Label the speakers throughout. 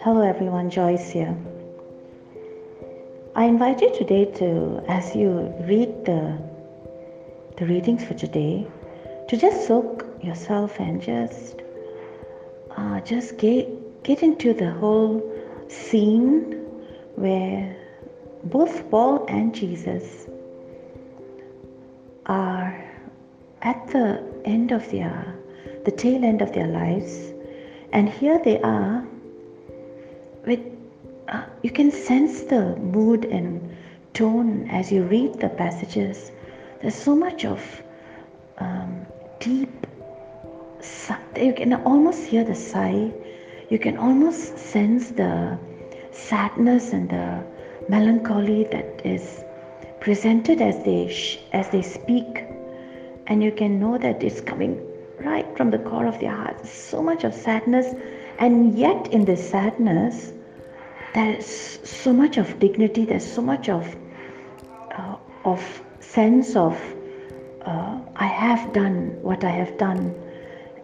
Speaker 1: Hello everyone, Joyce here. I invite you today to, as you read the, the readings for today, to just soak yourself and just uh, just get, get into the whole scene where both Paul and Jesus are at the end of their the tail end of their lives and here they are with uh, you can sense the mood and tone as you read the passages. There's so much of um, deep. You can almost hear the sigh. You can almost sense the sadness and the melancholy that is presented as they sh- as they speak, and you can know that it's coming right from the core of their hearts. So much of sadness and yet, in this sadness, there's so much of dignity, there's so much of, uh, of sense of, uh, I have done what I have done,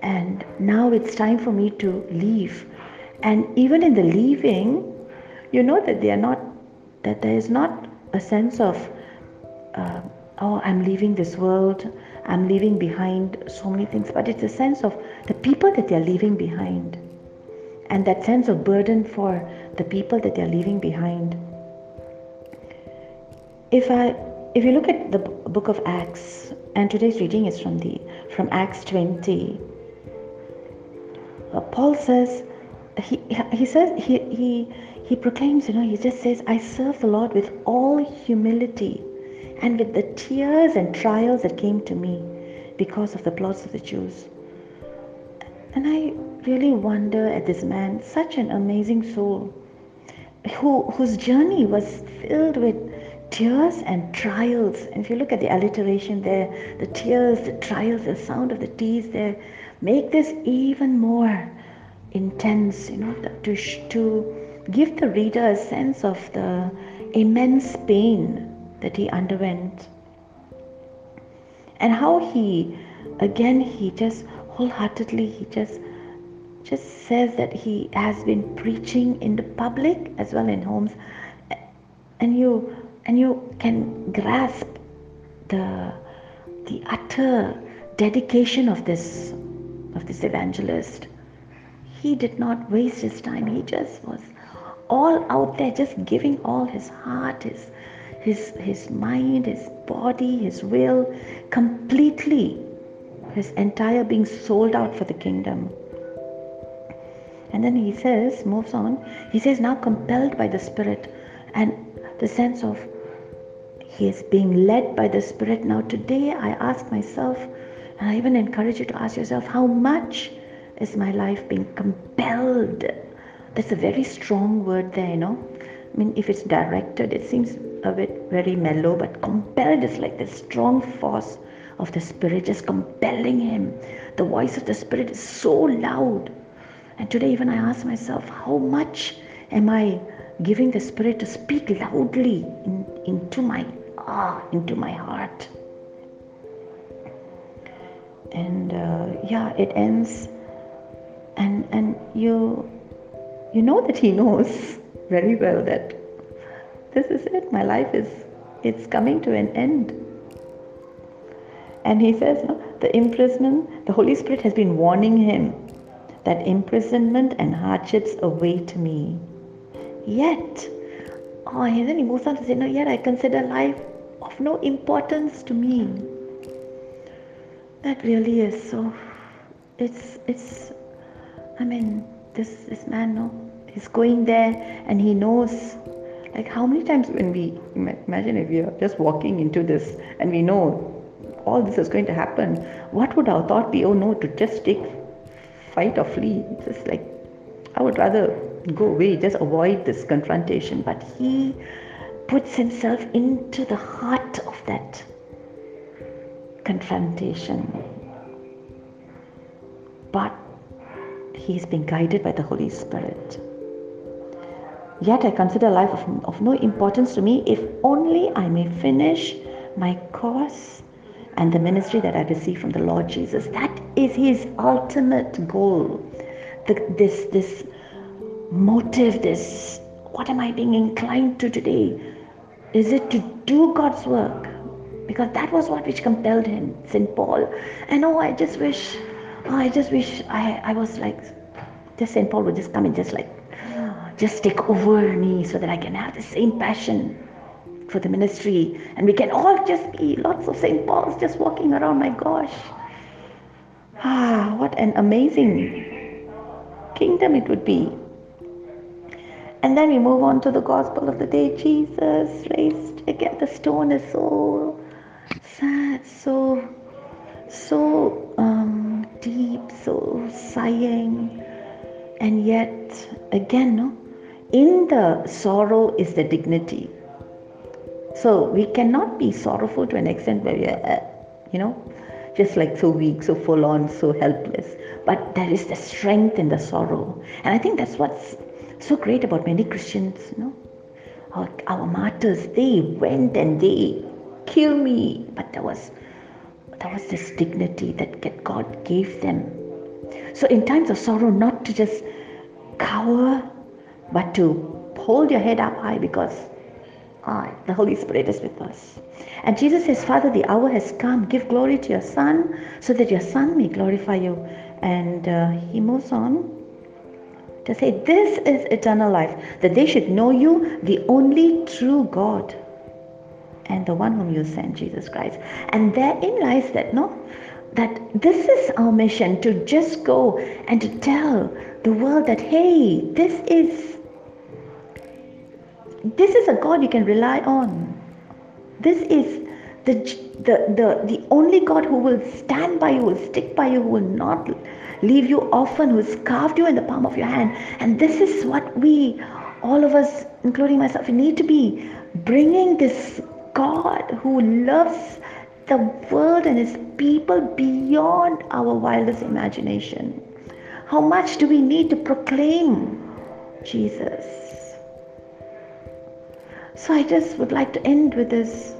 Speaker 1: and now it's time for me to leave. And even in the leaving, you know that they are not, that there is not a sense of, uh, oh, I'm leaving this world, I'm leaving behind so many things, but it's a sense of the people that they're leaving behind. And that sense of burden for the people that they're leaving behind. If I if you look at the book of Acts, and today's reading is from the from Acts 20, uh, Paul says he he says he he he proclaims, you know, he just says, I serve the Lord with all humility and with the tears and trials that came to me because of the plots of the Jews. And I really wonder at this man, such an amazing soul, who, whose journey was filled with tears and trials. And if you look at the alliteration there, the tears, the trials, the sound of the T's there, make this even more intense, you know, to, to give the reader a sense of the immense pain that he underwent. And how he, again, he just wholeheartedly he just just says that he has been preaching in the public as well in homes. And you and you can grasp the the utter dedication of this of this evangelist. He did not waste his time. He just was all out there just giving all his heart his his his mind his body his will completely his entire being sold out for the kingdom. And then he says, moves on, he says, now compelled by the Spirit, and the sense of he is being led by the Spirit. Now, today I ask myself, and I even encourage you to ask yourself, how much is my life being compelled? That's a very strong word there, you know. Mean, if it's directed, it seems a bit very mellow, but compelled is like the strong force of the Spirit just compelling him. The voice of the Spirit is so loud. And today, even I ask myself, how much am I giving the Spirit to speak loudly in, into my ah, into my heart? And uh, yeah, it ends, and and you you know that He knows very well that this is it. My life is it's coming to an end. And he says, no, the imprisonment, the Holy Spirit has been warning him that imprisonment and hardships await me. Yet, oh, and then he moves on to say, no, yet I consider life of no importance to me. That really is so. It's, it's, I mean, this, this man, no, he's going there and he knows like how many times when we imagine if we are just walking into this and we know all this is going to happen, what would our thought be? Oh no, to just take fight or flee. Just like I would rather go away, just avoid this confrontation. But he puts himself into the heart of that confrontation. But he's being guided by the Holy Spirit. Yet I consider life of, of no importance to me if only I may finish my course and the ministry that I received from the Lord Jesus. That is his ultimate goal. The, this, this motive, this what am I being inclined to today? Is it to do God's work? Because that was what which compelled him, St. Paul. And oh, I just wish, oh, I just wish I, I was like, just St. Paul would just come and just like, just take over me so that I can have the same passion for the ministry. And we can all just be lots of St. Pauls just walking around. My gosh. Ah, what an amazing kingdom it would be. And then we move on to the gospel of the day. Jesus raised again. The stone is so sad, so so um, deep, so sighing, and yet again, no, in the sorrow is the dignity. So we cannot be sorrowful to an extent where we are, uh, you know, just like so weak, so full on, so helpless. But there is the strength in the sorrow, and I think that's what's so great about many Christians, you know. Our, our martyrs, they went and they killed me, but there was there was this dignity that God gave them. So in times of sorrow, not to just cower, but to hold your head up high because ah, the Holy Spirit is with us. And Jesus says, Father, the hour has come. Give glory to your Son so that your Son may glorify you. And uh, he moves on to say, This is eternal life, that they should know you, the only true God, and the one whom you sent, Jesus Christ. And therein lies that, no? That this is our mission to just go and to tell the world that, hey, this is this is a God you can rely on. This is the, the, the, the only God who will stand by you, will stick by you, who will not leave you orphan, who's carved you in the palm of your hand. And this is what we, all of us, including myself, we need to be bringing this God who loves the world and its people beyond our wildest imagination. How much do we need to proclaim Jesus? So I just would like to end with this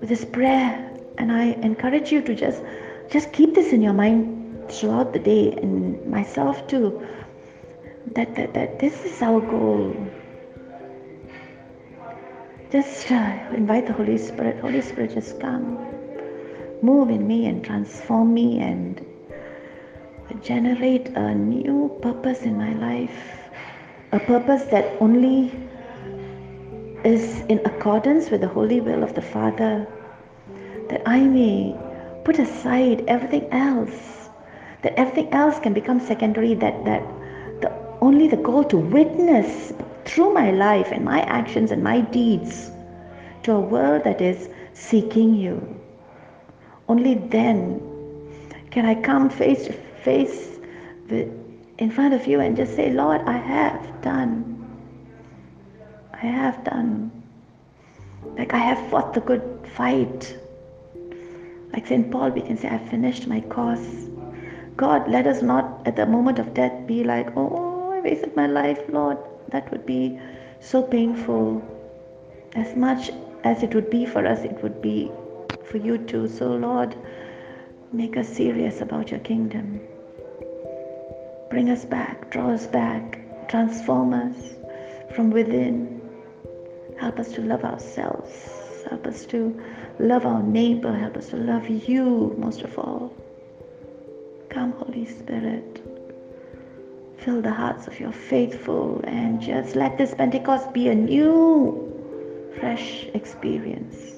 Speaker 1: with this prayer and I encourage you to just just keep this in your mind throughout the day and myself too that, that, that this is our goal just uh, invite the holy spirit holy spirit just come move in me and transform me and generate a new purpose in my life. A purpose that only is in accordance with the holy will of the father. That i may put aside everything else. That everything else can become secondary. That that the only the goal to witness through my life and my actions and my deeds to a world that is seeking you only then can i come face to face in front of you and just say lord i have done i have done like i have fought the good fight like st paul we can say i've finished my course God, let us not at the moment of death be like, oh, I wasted my life, Lord. That would be so painful. As much as it would be for us, it would be for you too. So, Lord, make us serious about your kingdom. Bring us back, draw us back, transform us from within. Help us to love ourselves. Help us to love our neighbor. Help us to love you most of all. Come, Holy Spirit. Fill the hearts of your faithful and just let this Pentecost be a new, fresh experience.